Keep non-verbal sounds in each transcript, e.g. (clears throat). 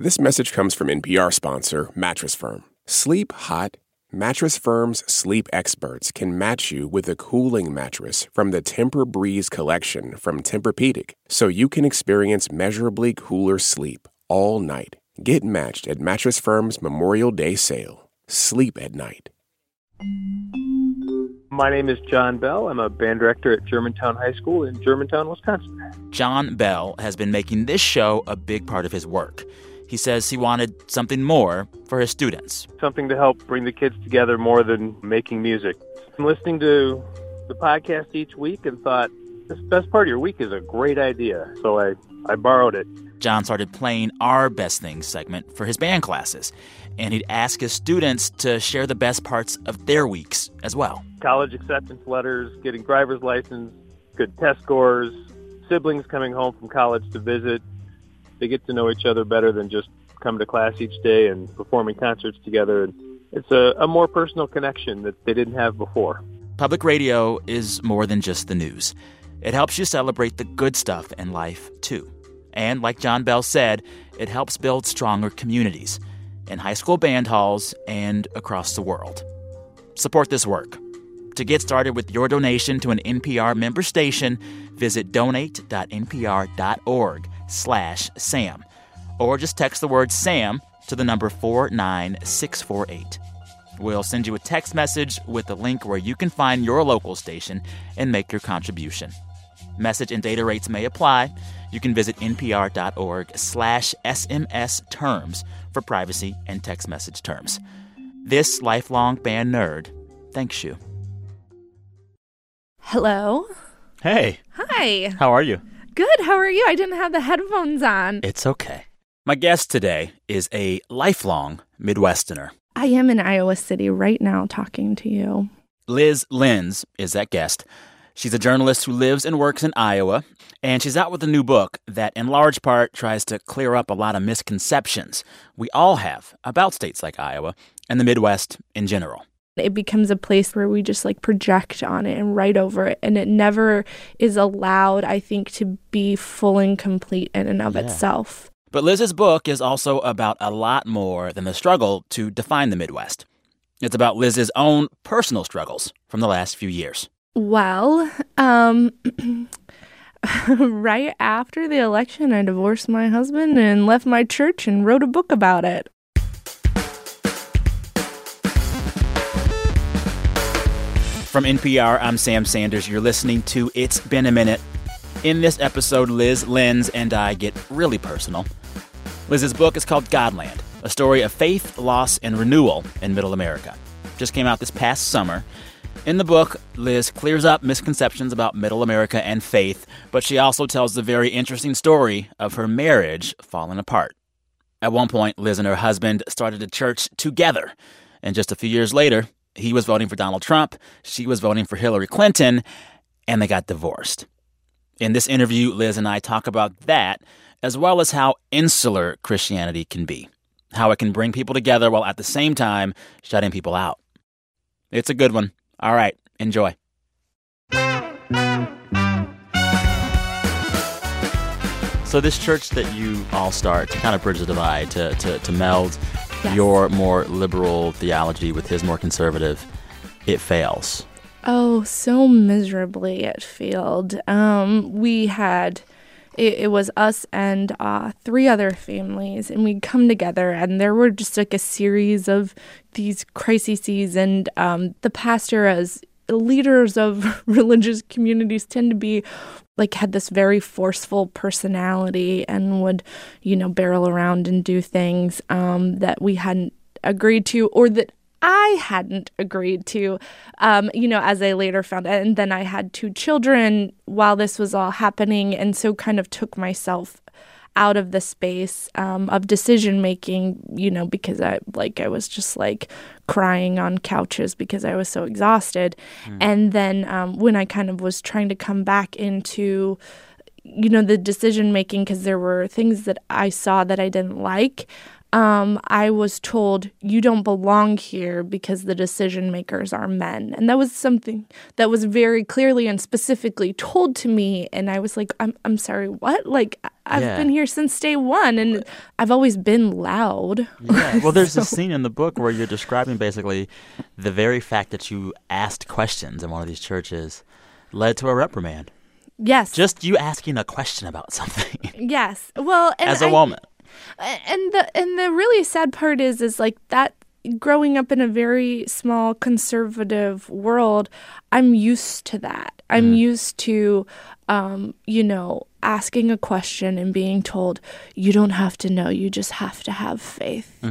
This message comes from NPR sponsor Mattress Firm. Sleep hot. Mattress Firm's sleep experts can match you with a cooling mattress from the Tempur-Breeze collection from Tempur-Pedic, so you can experience measurably cooler sleep all night. Get matched at Mattress Firm's Memorial Day sale. Sleep at night. My name is John Bell. I'm a band director at Germantown High School in Germantown, Wisconsin. John Bell has been making this show a big part of his work. He says he wanted something more for his students. Something to help bring the kids together more than making music. I'm listening to the podcast each week and thought, this best part of your week is a great idea. So I, I borrowed it. John started playing our Best Things segment for his band classes, and he'd ask his students to share the best parts of their weeks as well. College acceptance letters, getting driver's license, good test scores, siblings coming home from college to visit, they get to know each other better than just coming to class each day and performing concerts together. And it's a, a more personal connection that they didn't have before. Public radio is more than just the news. It helps you celebrate the good stuff in life, too. And like John Bell said, it helps build stronger communities in high school band halls and across the world. Support this work. To get started with your donation to an NPR member station, visit donate.npr.org slash SAM. Or just text the word SAM to the number 49648. We'll send you a text message with a link where you can find your local station and make your contribution. Message and data rates may apply. You can visit npr.org slash SMS terms for privacy and text message terms. This lifelong band nerd thanks you. Hello. Hey. Hi. How are you? Good. How are you? I didn't have the headphones on. It's okay. My guest today is a lifelong Midwesterner. I am in Iowa City right now talking to you. Lyz Lenz is that guest. She's a journalist who lives and works in Iowa, and she's out with a new book that, in large part, tries to clear up a lot of misconceptions we all have about states like Iowa and the Midwest in general it becomes a place where we just like project on it and write over it and it never is allowed i think to be full and complete in and of yeah. itself. But lyz's book is also about a lot more than the struggle to define the midwest. It's about lyz's own personal struggles from the last few years. Well um (clears throat) right after the election i divorced my husband and left my church and wrote a book about it From NPR, I'm Sam Sanders. You're listening to It's Been a Minute. In this episode, Lyz Lenz and I get really personal. Lyz's book is called God Land, a story of faith, loss, and renewal in Middle America. Just came out this past summer. In the book, Lyz clears up misconceptions about Middle America and faith, but she also tells the very interesting story of her marriage falling apart. At one point, Lyz and her husband started a church together, and just a few years later, he was voting for Donald Trump, she was voting for Hillary Clinton, and they got divorced. In this interview, Lyz and I talk about that, as well as how insular Christianity can be, how it can bring people together while at the same time shutting people out. It's a good one. All right, enjoy. So this church that you all start to kind of bridge the divide, to, to, to meld yes. your more liberal theology with his more conservative, it fails. Oh, so miserably it failed. Um, we had it, it, was us and uh, three other families, and we'd come together, and there were just like a series of these crises. And um, the pastor, as leaders of (laughs) religious communities, tend to be like had this very forceful personality and would, you know, barrel around and do things um, that we hadn't agreed to or that I hadn't agreed to, um, you know, as I later found out. And then I had two children while this was all happening. And so kind of took myself out of the space um, of decision making, you know, because I like I was just like crying on couches because I was so exhausted. Mm. And then um, when I kind of was trying to come back into, you know, the decision making because there were things that I saw that I didn't like. Um, I was told you don't belong here because the decision makers are men. And that was something that was very clearly and specifically told to me. And I was like, I'm, I'm sorry, what? Like, I've Yeah. been here since day one and I've always been loud. Yeah. (laughs) Well, there's So- this scene in the book where you're describing basically the very fact that you asked questions in one of these churches led to a reprimand. Yes. Just you asking a question about something yes. Well, and as a I- woman. And the and the really sad part is is like that growing up in a very small conservative world i'm used to that. I'm used to um you know asking a question and being told you don't have to know you just have to have faith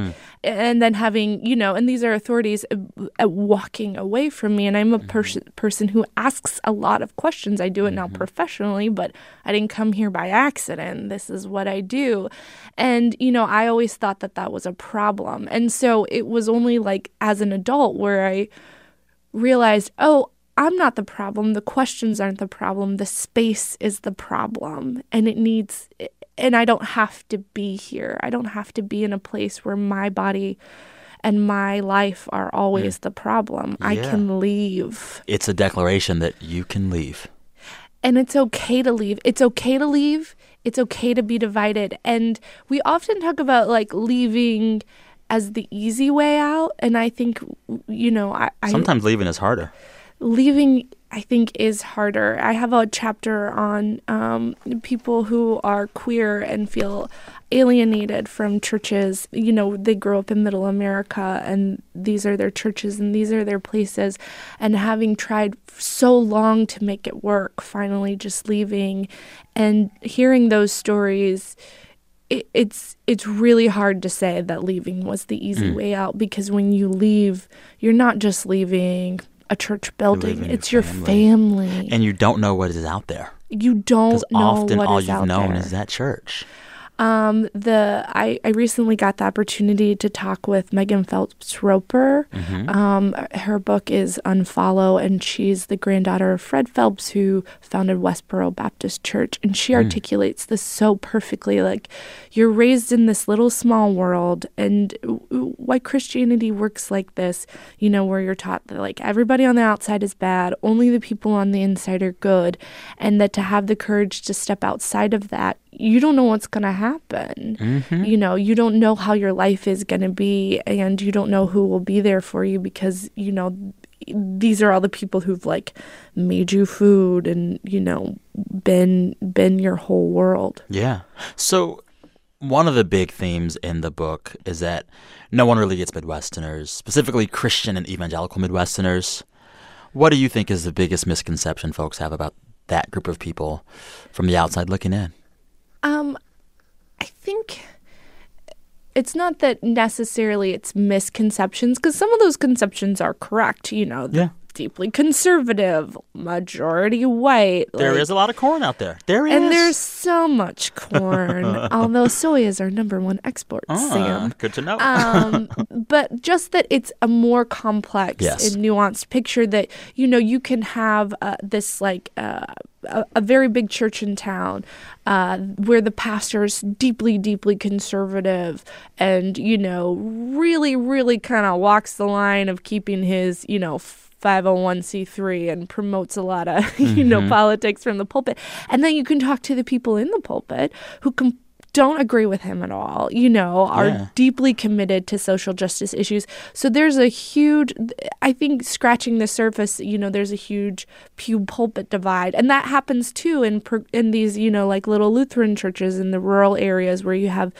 and then having you know and these are authorities uh, uh, walking away from me. And i'm a person person who asks a lot of questions. I do it now professionally but i didn't come here by accident. This is what i do. And you know i always thought that that was a problem. And so it was only like as an adult where i realized oh i'm not the problem. The questions aren't the problem. The space is the problem. And it needs and i don't have to be here i don't have to be in a place where my body and my life are always the problem i can leave It's a declaration that you can leave. and it's okay to leave. It's okay to leave. It's okay to be divided. And we often talk about like leaving as the easy way out. And I think, you know, I, I Sometimes leaving is harder. leaving i think is harder. I have a chapter on um, people who are queer and feel alienated from churches. You know they grow up in middle america and these are their churches and these are their places. And having tried so long to make it work finally just leaving and hearing those stories it, it's it's really hard to say that leaving was the easy way out because when you leave, you're not just leaving a church building; it's your family. family. And you don't know what is out there. you don't Because know often all you've known there. is that church. Um, the I, I recently got the opportunity to talk with Megan Phelps Roper. Mm-hmm. Um, her book is Unfollow, and she's the granddaughter of Fred Phelps, who founded Westboro Baptist Church. And she articulates this so perfectly. Like, you're raised in this little small world, and why Christianity works like this, you know, where you're taught that like everybody on the outside is bad, only the people on the inside are good, and that to have the courage to step outside of that, you don't know what's going to happen. Mm-hmm. You know, you don't know how your life is going to be, and you don't know who will be there for you because, you know, these are all the people who've like made you food and you know been been your whole world Yeah. So one of the big themes in the book is that no one really gets Midwesterners, specifically Christian and evangelical Midwesterners. What do you think is the biggest misconception folks have about that group of people from the outside looking in? Um, I think it's not that necessarily it's misconceptions because some of those conceptions are correct. You know, Yeah. deeply conservative, majority white. There like- is a lot of corn out there. There is. and there's so much corn. (laughs) although soy is our number one export, Ah, Sam. good to know. um, (laughs) but just that it's a more complex Yes. and nuanced picture that you know you can have uh, this like uh, a, a very big church in town uh, where the pastor is deeply deeply conservative and you know really really kind of walks the line of keeping his you know 501c3 and promotes a lot of (laughs) you know Mm-hmm. politics from the pulpit and then you can talk to the people in the pulpit who can don't agree with him at all you know are Yeah. deeply committed to social justice issues. So there's a huge i think scratching the surface you know there's a huge pew pulpit divide. And that happens too in in these you know like little lutheran churches in the rural areas where you have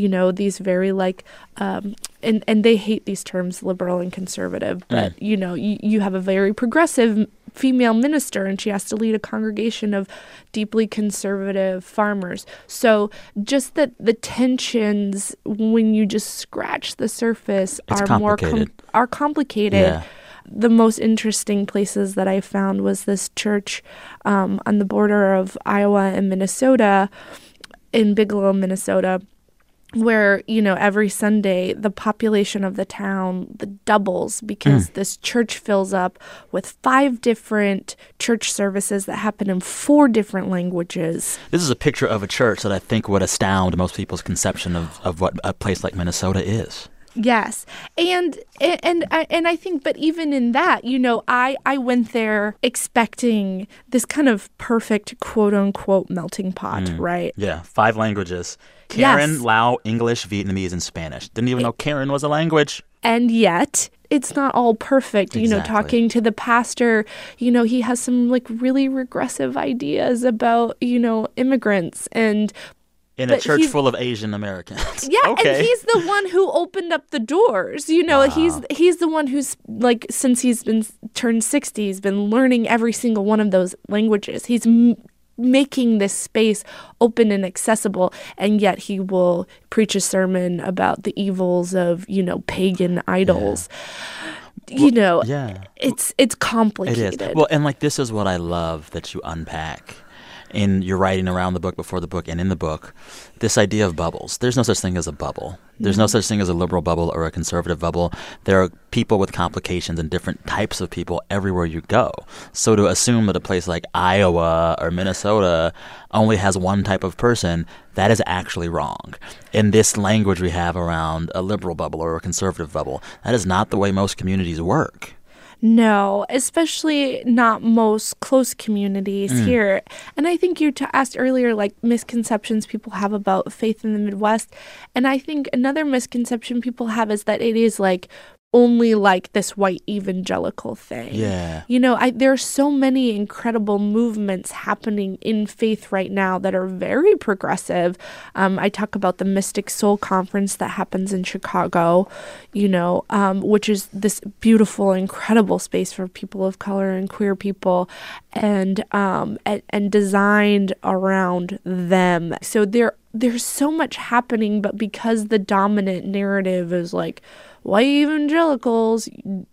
you know these very like um and and they hate these terms liberal and conservative. But you know you, you have a very progressive female minister and she has to lead a congregation of deeply conservative farmers. So just that the tensions when you just scratch the surface It's are more complicated. are complicated. Yeah. The most interesting places that I found was this church um, on the border of Iowa and Minnesota in Bigelow, Minnesota where you know every sunday the population of the town the doubles because mm. this church fills up with five different church services that happen in four different languages This is a picture of a church that I think would astound most people's conception of, of what a place like Minnesota is. Yes, and and and I, think, but even in that, you know, I I went there expecting this kind of perfect quote unquote melting pot, mm. right? Yeah, five languages. Karen, Yes. Lao, English, Vietnamese, and Spanish. Didn't even know Karen was a language. And yet, it's not all perfect. You know, talking to the pastor, you know, he has some like really regressive ideas about you know immigrants and In a church full of Asian Americans. (laughs) Yeah, (laughs) okay. and he's the one who opened up the doors. You know, he's he's the one who's like since he's been turned 60, he's been learning every single one of those languages. He's m- making this space open and accessible and yet he will preach a sermon about the evils of, you know, pagan idols. You know, yeah. it's it's complicated. is. Well, and like this is what I love that you unpack in your writing around the book, before the book, and in the book. This idea of bubbles. There's no such thing as a bubble. There's no mm. such thing as a liberal bubble or a conservative bubble. There are people with complications and different types of people everywhere you go. So to assume that a place like Iowa or Minnesota only has one type of person, that is actually wrong. In this language we have around a liberal bubble or a conservative bubble, that is not the way most communities work. No, especially not most close communities Mm. here. And I think you t- asked earlier, like misconceptions people have about faith in the Midwest. And I think another misconception people have is that it is like only like this white evangelical thing. Yeah. You know, I, there are so many incredible movements happening in faith right now that are very progressive. Um, I talk about the Mystic Soul Conference that happens in Chicago, you know, um, which is this beautiful, incredible space for people of color and queer people, and um, and, and designed around them. So there there's so much happening, but because the dominant narrative is like white evangelicals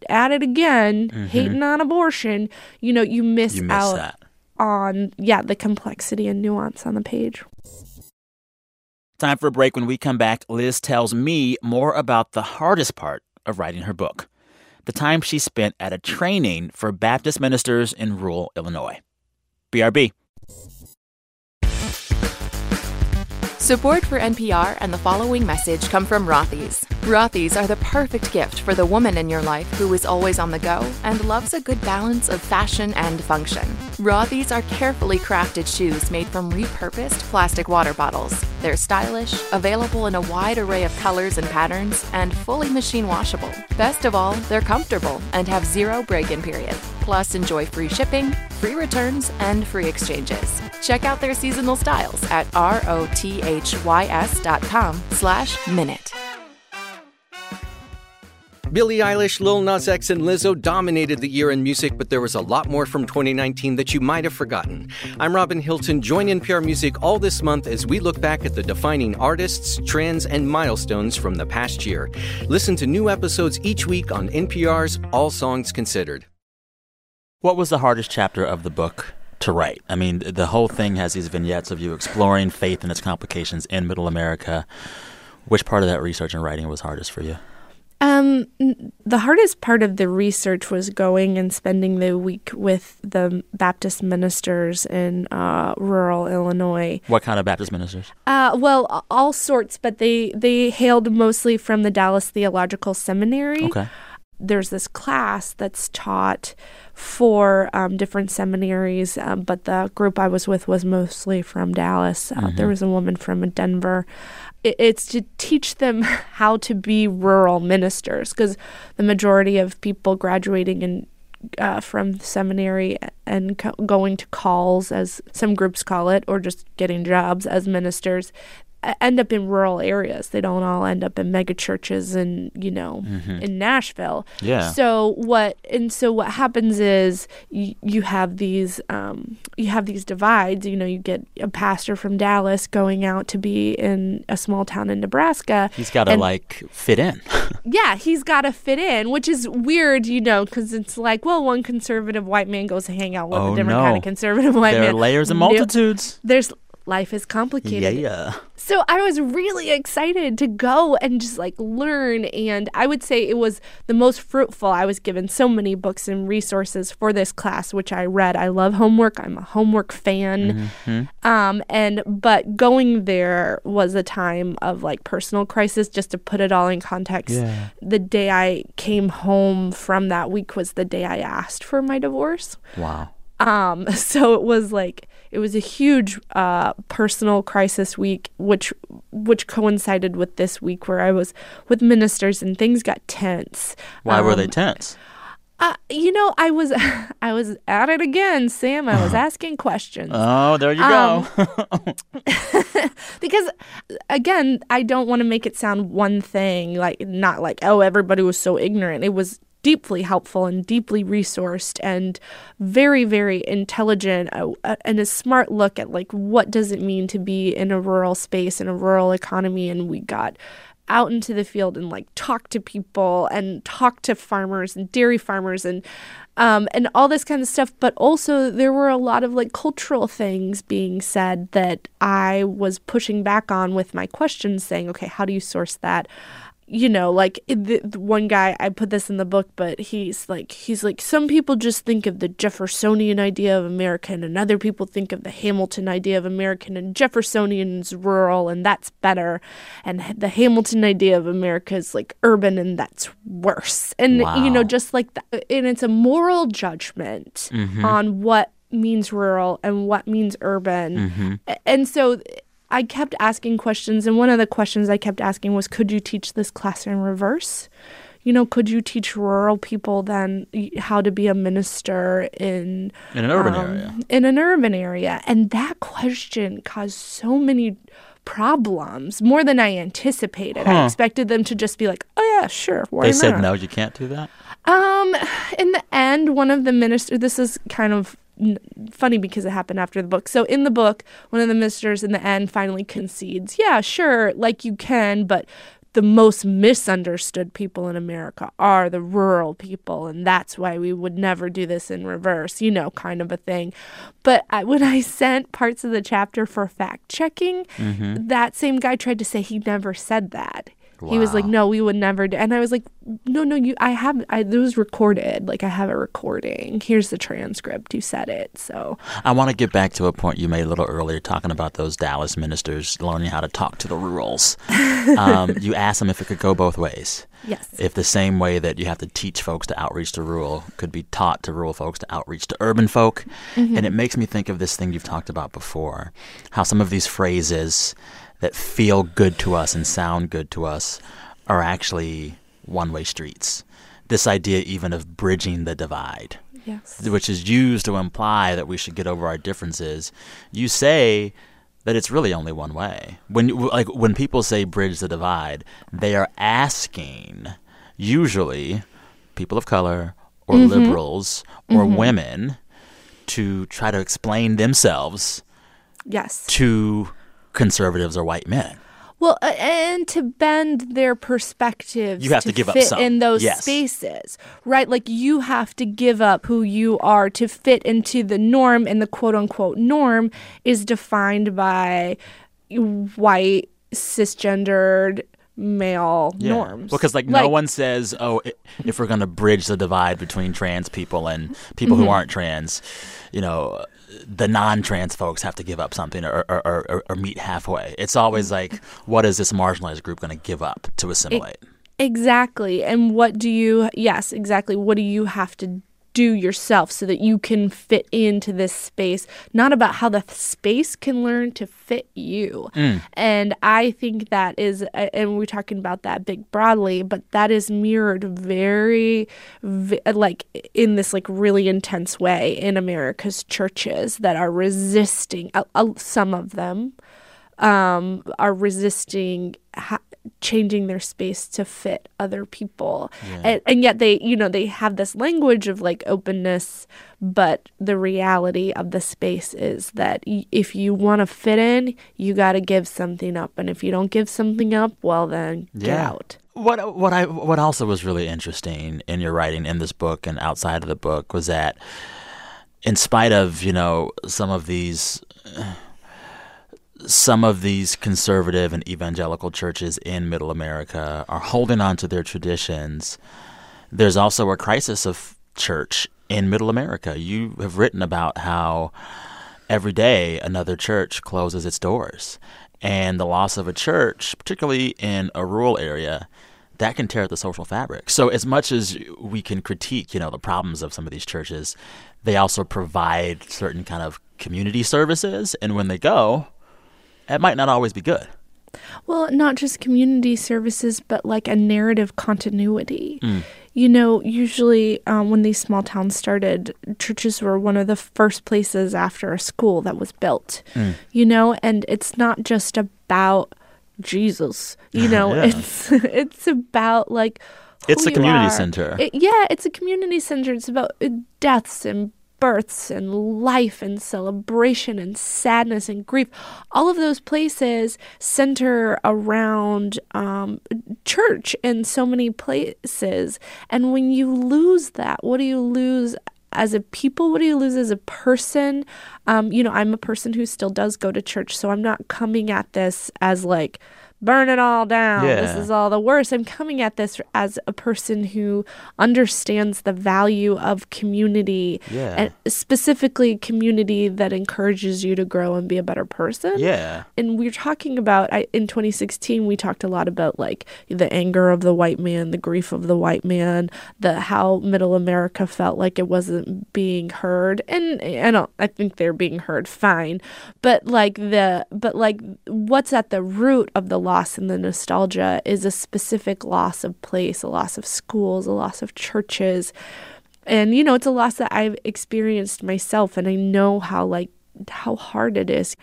at it again, hating on abortion, you know, you miss, Mm-hmm. You miss out that. on yeah the complexity and nuance on the page. Time for a break. When we come back, Lyz tells me more about the hardest part of writing her book the time she spent at a training for Baptist ministers in rural Illinois. BRB. Support for NPR and the following message come from Rothy's. Rothy's are the perfect gift for the woman in your life who is always on the go and loves a good balance of fashion and function. Rothy's are carefully crafted shoes made from repurposed plastic water bottles. They're stylish, available in a wide array of colors and patterns, and fully machine washable. Best of all, they're comfortable and have zero break-in period. Plus, enjoy free shipping, free returns, and free exchanges. Check out their seasonal styles at R-O-T-H-Y-S dot com slash minute. Billie Eilish, Lil Nas X, and Lizzo dominated the year in music, but there was a lot more from 2019 that you might have forgotten. I'm Robin Hilton. Join NPR Music all this month as we look back at the defining artists, trends, and milestones from the past year. Listen to new episodes each week on NPR's All Songs Considered. What was the hardest chapter of the book to write? I mean, the whole thing has these vignettes of you exploring faith and its complications in middle America. Which part of that research and writing was hardest for you? Um, the hardest part of the research was going and spending the week with the Baptist ministers in uh, rural Illinois. What kind of Baptist ministers? Uh, well, all sorts, but they they hailed mostly from the Dallas Theological Seminary. Okay. There's this class that's taught for um, different seminaries, um, but the group I was with was mostly from Dallas. Uh, There was a woman from Denver. It, it's to teach them (laughs) how to be rural ministers because the majority of people graduating in uh, from seminary and co- going to calls, as some groups call it, or just getting jobs as ministers, end up in rural areas. They don't all end up in mega churches and you know in Nashville. Yeah. So what and so what happens is you, you have these um, you have these divides. You know, you get a pastor from Dallas going out to be in a small town in Nebraska. He's got to like fit in. (laughs) yeah, he's got to fit in, which is weird, you know, because it's like, well, one conservative white man goes to hang out with Oh, a different no. kind of conservative white there man. are layers and multitudes. there's life is complicated. Yeah. Yeah. So I was really excited to go and just like learn. And I would say it was the most fruitful. I was given so many books and resources for this class, which I read. I love homework. I'm a homework fan. Mm-hmm. Um, and but going there was a time of like personal crisis. Just to put it all in context, Yeah. the day I came home from that week was the day I asked for my divorce. Wow. Um, (laughs) so it was like it was a huge uh, personal crisis week, which which coincided with this week where I was with ministers and things got tense. Why were they Um, tense? Uh, you know, I was (laughs) I was at it again, Sam. I was (laughs) asking questions Oh, there you um, go. (laughs) because again, I don't want to make it sound one thing like not like oh everybody was so ignorant. It was deeply helpful and deeply resourced and very very intelligent uh, uh, and a smart look at like what does it mean to be in a rural space in a rural economy and we got out into the field and like talk to people and talk to farmers and dairy farmers and um, and all this kind of stuff. But also there were a lot of like cultural things being said that I was pushing back on with my questions, saying, okay, how do you source that? You know like the, the one guy i put this in the book but he's like he's like some people just think of the jeffersonian idea of american and other people think of the hamilton idea of american and jeffersonian's rural and that's better. And the hamilton idea of america is like urban and that's worse. And you know just like that and it's a moral judgment mm-hmm. on what means rural and what means urban. Mm-hmm. A- and so I kept asking questions, and one of the questions I kept asking was, could you teach this class in reverse? You know, could you teach rural people then how to be a minister in In an urban um, area. In an urban area, and that question caused so many problems, more than I anticipated. I expected them to just be like, "Oh yeah, sure." They said no, you can't do that. Um, in the end, one of the ministers. This is kind of funny because it happened after the book. So in the book, one of the ministers in the end finally concedes, "Yeah, sure, like you can, but." The most misunderstood people in America are the rural people, and that's why we would never do this in reverse, you know, kind of a thing. But I, when I sent parts of the chapter for fact checking, mm-hmm. that same guy tried to say he never said that. He was like, "No, we would never." do And I was like, "No, no, you. I have. I, it was recorded. Like I have a recording. Here's the transcript. You said it. So I want to get back to a point you made a little earlier, talking about those Dallas ministers learning how to talk to the rurals. (laughs) um, you asked them if it could go both ways. yes, If the same way that you have to teach folks to outreach to rural could be taught to rural folks to outreach to urban folk. And it makes me think of this thing you've talked about before how some of these phrases that feel good to us and sound good to us are actually one way streets. This idea, even of bridging the divide yes, which is used to imply that we should get over our differences, you say that it's really only one way. When like when people say bridge the divide, they are asking usually people of color or mm-hmm. liberals or mm-hmm. women to try to explain themselves yes. to conservatives or white men. Well, and to bend their perspectives, You have to give up some. in those Yes. spaces, right? Like you have to give up who you are to fit into the norm, and the quote unquote norm is defined by white cisgendered male norms. Because like, no one says, "Oh, if we're going to bridge the divide between trans people and people Mm-hmm. who aren't trans, you know, the non-trans folks have to give up something or or, or, or, meet halfway." It's always Mm-hmm. like, what is this marginalized group going to give up to assimilate? Exactly. And what do you, yes, exactly. What do you have to do yourself so that you can fit into this space? Not about how the space can learn to fit you. And I think that is, and we're talking about that big broadly, but that is mirrored very, ve- like in this like really intense way in America's churches that are resisting, uh, uh, some of them um, are resisting ha- changing their space to fit other people. And, and yet they you know they have this language of like openness but the reality of the space is that y- if you want to fit in you got to give something up. And if you don't give something up well then get Yeah. out. What what I what also was really interesting in your writing in this book and outside of the book was that in spite of, you know, some of these some of these conservative and evangelical churches in middle America are holding on to their traditions, there's also a crisis of church in middle America. You have written about how every day another church closes its doors. And the loss of a church, particularly in a rural area, that can tear at the social fabric. So as much as we can critique, you know, the problems of some of these churches, they also provide certain kind of community services and when they go, it might not always be good. Well, not just community services, but like a narrative continuity. Mm. You know, usually um, when these small towns started, churches were one of the first places after a school that was built. Mm. You know, and it's not just about Jesus. You (laughs) know, yeah. it's (laughs) it's about like it's a community center. It, yeah, it's a community center. It's about uh, deaths and births and life and celebration and sadness and grief. All of those places center around um, church in so many places. And when you lose that, what do you lose as a people? What do you lose as a person? Um, you know, I'm a person who still does go to church, so I'm not coming at this as like, burn it all down. Yeah. This is all the worst. I'm coming at this as a person who understands the value of community yeah. and specifically community that encourages you to grow and be a better person. Yeah. And we are talking about I, in 2016 we talked a lot about like the anger of the white man, the grief of the white man, the how middle America felt like it wasn't being heard. And I don't I think they're being heard fine, but like the but like what's at the root of the loss and the nostalgia is a specific loss of place, a loss of schools, a loss of churches. And, you know, it's a loss that I've experienced myself, and I know how, like, how hard it is.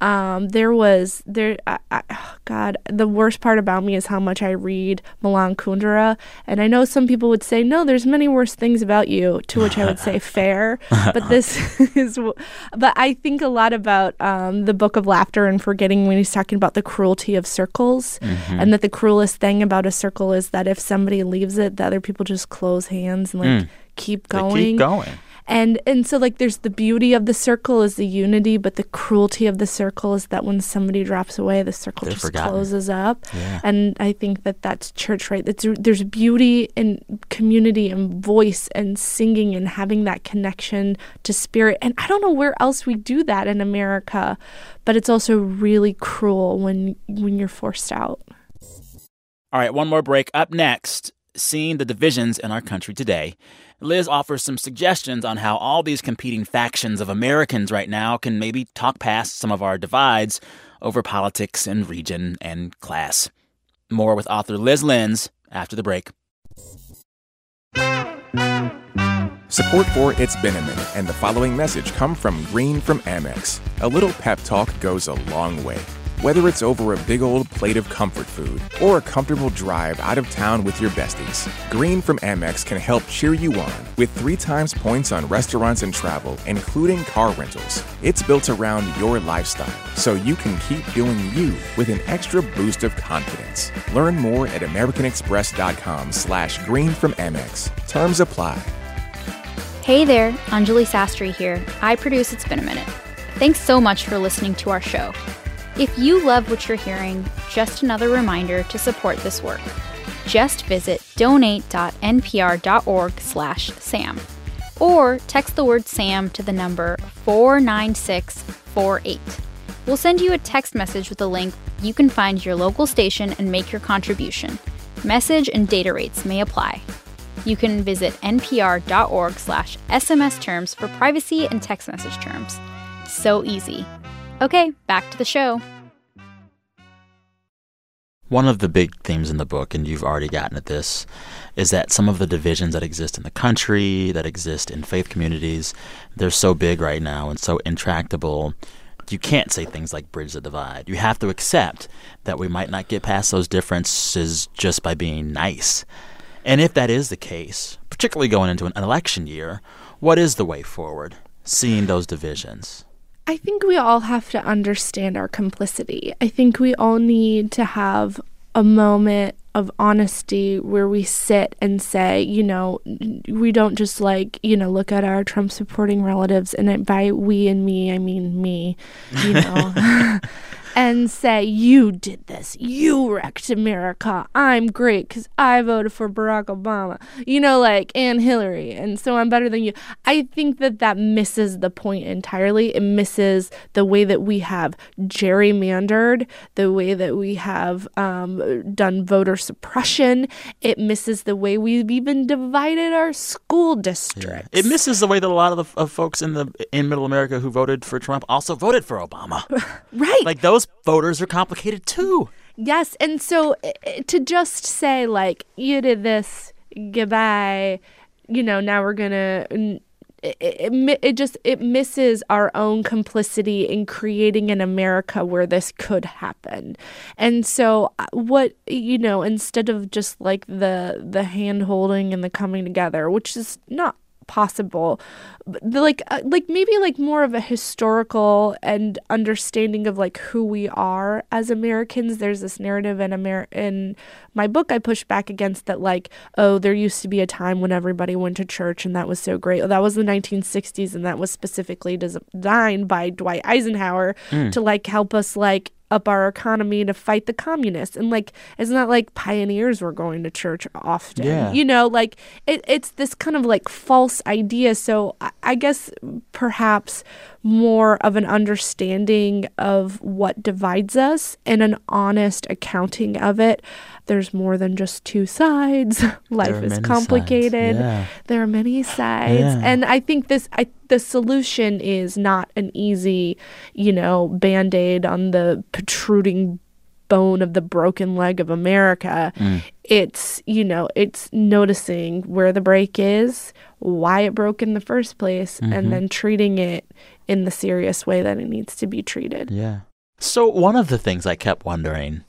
Um, there was there. I, I, oh God, the worst part about me is how much I read Milan Kundera, and I know some people would say, "No, there's many worse things about you." To which I would say, (laughs) "Fair," but this (laughs) is. But I think a lot about um, the Book of Laughter and Forgetting when he's talking about the cruelty of circles, mm-hmm. and that the cruelest thing about a circle is that if somebody leaves it, the other people just close hands and like mm. keep going. They keep going and and so like there's the beauty of the circle is the unity but the cruelty of the circle is that when somebody drops away the circle They're just forgotten. closes up. Yeah. and i think that that's church right? That's, there's beauty in community and voice and singing and having that connection to spirit. And i don't know where else we do that in america but it's also really cruel when when you're forced out. All right one more break. Up next seeing the divisions in our country today Lyz offers some suggestions on how all these competing factions of Americans right now can maybe talk past some of our divides over politics and region and class. More with author Lyz Lenz after the break. Support for It's Been a Minute and the following message come from Green from Amex. A little pep talk goes a long way. Whether it's over a big old plate of comfort food or a comfortable drive out of town with your besties, Green from Amex can help cheer you on with three times points on restaurants and travel, including car rentals. It's built around your lifestyle, so you can keep doing you with an extra boost of confidence. Learn more at americanexpress.com slash green from Amex. Terms apply. Hey there, Anjuli Sastry here. I produce It's Been a Minute. Thanks so much for listening to our show. If you love what you're hearing, just another reminder to support this work. Just visit donate.npr.org/sam or text the word SAM to the number 49648. We'll send you a text message with a link you can find your local station and make your contribution. Message and data rates may apply. You can visit npr.org/sms terms for privacy and text message terms. So easy. Okay, back to the show. One of the big themes in the book, and you've already gotten at this, is that some of the divisions that exist in the country, that exist in faith communities, they're so big right now and so intractable. You can't say things like bridge the divide. You have to accept that we might not get past those differences just by being nice. And if that is the case, particularly going into an election year, what is the way forward, seeing those divisions? I think we all have to understand our complicity. I think we all need to have a moment of honesty where we sit and say, you know, we don't just like, you know, look at our Trump supporting relatives and by we and me, I mean me, you know. (laughs) and say, You did this. You wrecked America. I'm great because I voted for Barack Obama, you know, like, and Hillary. And so I'm better than you. I think that that misses the point entirely. It misses the way that we have gerrymandered, the way that we have um, done voter suppression. It misses the way we've even divided our school districts. Yeah. It misses the way that a lot of the of folks in the in Middle America who voted for Trump also voted for Obama. (laughs) right. Like those voters are complicated too. Yes, and so to just say like you did this, goodbye, you know, now we're gonna. It, it, it just it misses our own complicity in creating an America where this could happen, and so uh, what you know instead of just like the the hand holding and the coming together, which is not possible. Like uh, like maybe like more of a historical and understanding of like who we are as Americans. There's this narrative in Amer- in my book I push back against that like oh there used to be a time when everybody went to church and that was so great. That was the 1960s and that was specifically designed by Dwight Eisenhower mm. to like help us like up our economy to fight the communists. And like, it's not like pioneers were going to church often. Yeah. You know, like it, it's this kind of like false idea. So I, I guess perhaps more of an understanding of what divides us and an honest accounting of it. There's more than just two sides. (laughs) Life is complicated. Yeah. There are many sides. Yeah. And I think this I the solution is not an easy, you know, band-aid on the protruding bone of the broken leg of America. Mm. It's, you know, it's noticing where the break is, why it broke in the first place, mm-hmm. and then treating it in the serious way that it needs to be treated. Yeah. So, one of the things I kept wondering,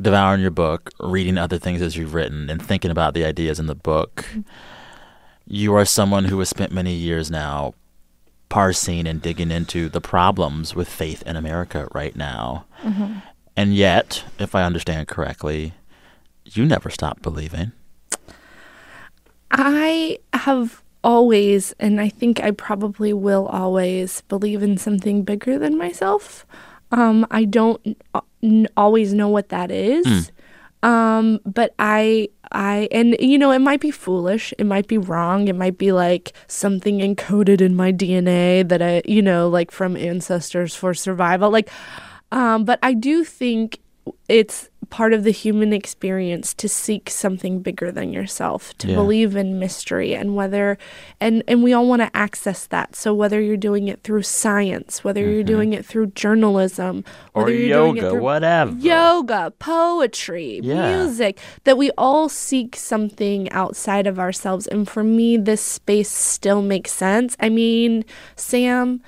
devouring your book, reading other things as you've written, and thinking about the ideas in the book, mm-hmm. You are someone who has spent many years now parsing and digging into the problems with faith in America right now. Mm-hmm. And yet, if I understand correctly, you never stopped believing. I have always, and I think I probably will always, believe in something bigger than myself. Um, I don't always know what that is. Mm. Um, but I, I, and you know, it might be foolish. It might be wrong. It might be like something encoded in my DNA that I, you know, like from ancestors for survival. Like, um, but I do think it's part of the human experience to seek something bigger than yourself to yeah. believe in mystery and whether and and we all want to access that so whether you're doing it through science whether mm-hmm. you're doing it through journalism or yoga whatever yoga poetry yeah. music that we all seek something outside of ourselves and for me this space still makes sense i mean sam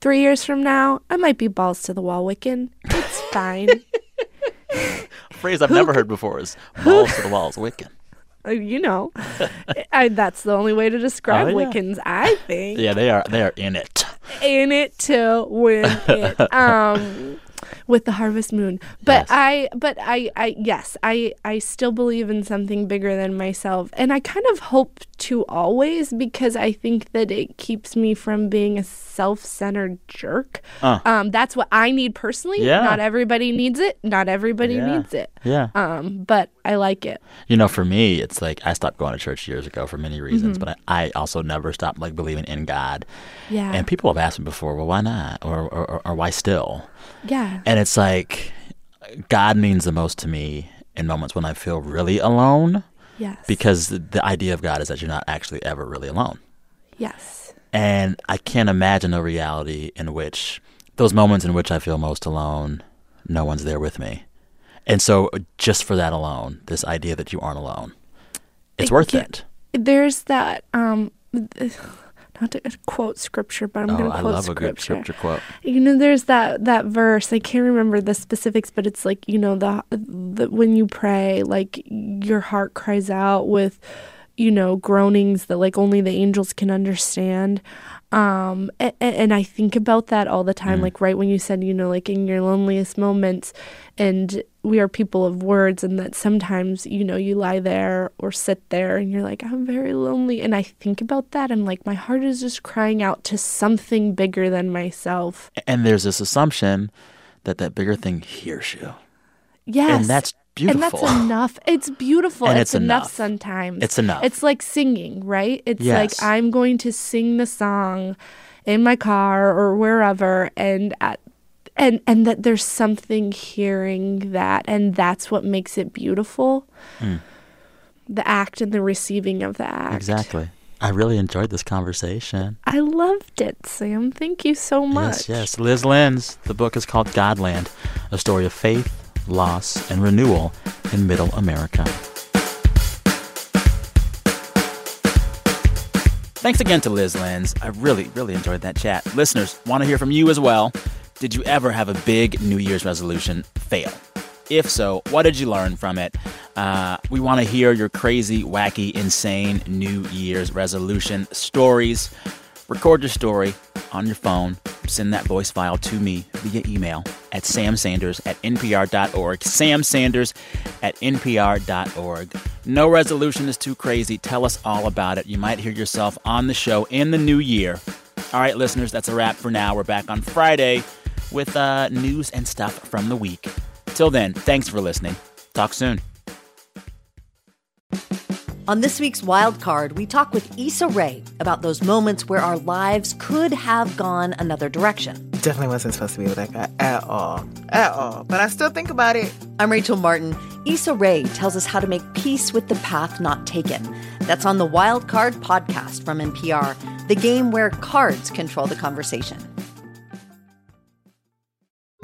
three years from now i might be balls to the wall wiccan it's fine (laughs) (laughs) phrase I've never heard before is balls to the walls Wiccan. Uh, you know, I, that's the only way to describe oh, yeah. Wiccans, I think. Yeah, they are. They are in it. In it to win it. (laughs) Um, with the harvest moon. But yes. I but I I yes, I I still believe in something bigger than myself. And I kind of hope to always because I think that it keeps me from being a self-centered jerk. Uh. Um that's what I need personally. Yeah. Not everybody needs it. Not everybody yeah. needs it. Yeah. Um but I like it. You know, for me, it's like I stopped going to church years ago for many reasons, mm-hmm. but I, I also never stopped like believing in God. Yeah. And people have asked me before, well, why not? Or or, or, or why still? Yeah. And it's like God means the most to me in moments when I feel really alone. Yes. Because the idea of God is that you're not actually ever really alone. Yes. And I can't imagine a reality in which those moments in which I feel most alone, no one's there with me. And so just for that alone, this idea that you aren't alone, it's it, worth it. There's that um (sighs) not to quote scripture, but I'm oh, going to quote I love scripture. a good scripture quote. You know, there's that that verse. I can't remember the specifics, but it's like you know the, the when you pray, like your heart cries out with, you know, groanings that like only the angels can understand. Um, and, and I think about that all the time. Mm. Like right when you said, you know, like in your loneliest moments, and we are people of words and that sometimes you know you lie there or sit there and you're like i'm very lonely and i think about that and like my heart is just crying out to something bigger than myself And there's this assumption that that bigger thing hears you. yes And that's beautiful. and that's (laughs) enough it's beautiful And it's, it's enough. enough. sometimes It's enough. it's like singing right it's Yes. like i'm going to sing the song in my car or wherever and at and and that there's something hearing that and that's what makes it beautiful hmm. the act and the receiving of the act Exactly. I really enjoyed this conversation. i loved it sam thank you so much Yes, yes. Lyz Lenz. The book is called God Land, a story of faith, loss, and renewal in Middle America. Thanks again to Lyz Lenz. I really, really enjoyed that chat. Listeners, want to hear from you as well. Did you ever have a big New Year's resolution fail? If so, what did you learn from it? Uh, we want to hear your crazy, wacky, insane New Year's resolution stories. Record your story on your phone. Send that voice file to me via email at samsanders at npr.org. Sam Sanders at npr.org. No resolution is too crazy. Tell us all about it. You might hear yourself on the show in the new year. All right, listeners, that's a wrap for now. We're back on Friday with uh, news and stuff from the week. Till then, thanks for listening. Talk soon. On this week's Wild Card, we talk with Issa Rae about those moments where our lives could have gone another direction. Definitely wasn't supposed to be with that guy at all. At all. But I still think about it. I'm Rachel Martin. Issa Rae tells us how to make peace with the path not taken. That's on the Wild Card podcast from NPR, the game where cards control the conversation.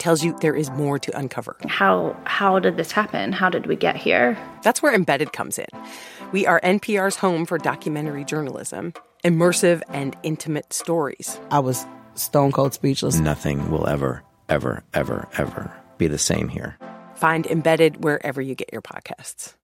tells you there is more to uncover. How how did this happen? How did we get here? That's where Embedded comes in. We are NPR's home for documentary journalism, immersive and intimate stories. I was stone cold speechless. Nothing will ever, ever, ever, ever be the same here. Find Embedded wherever you get your podcasts.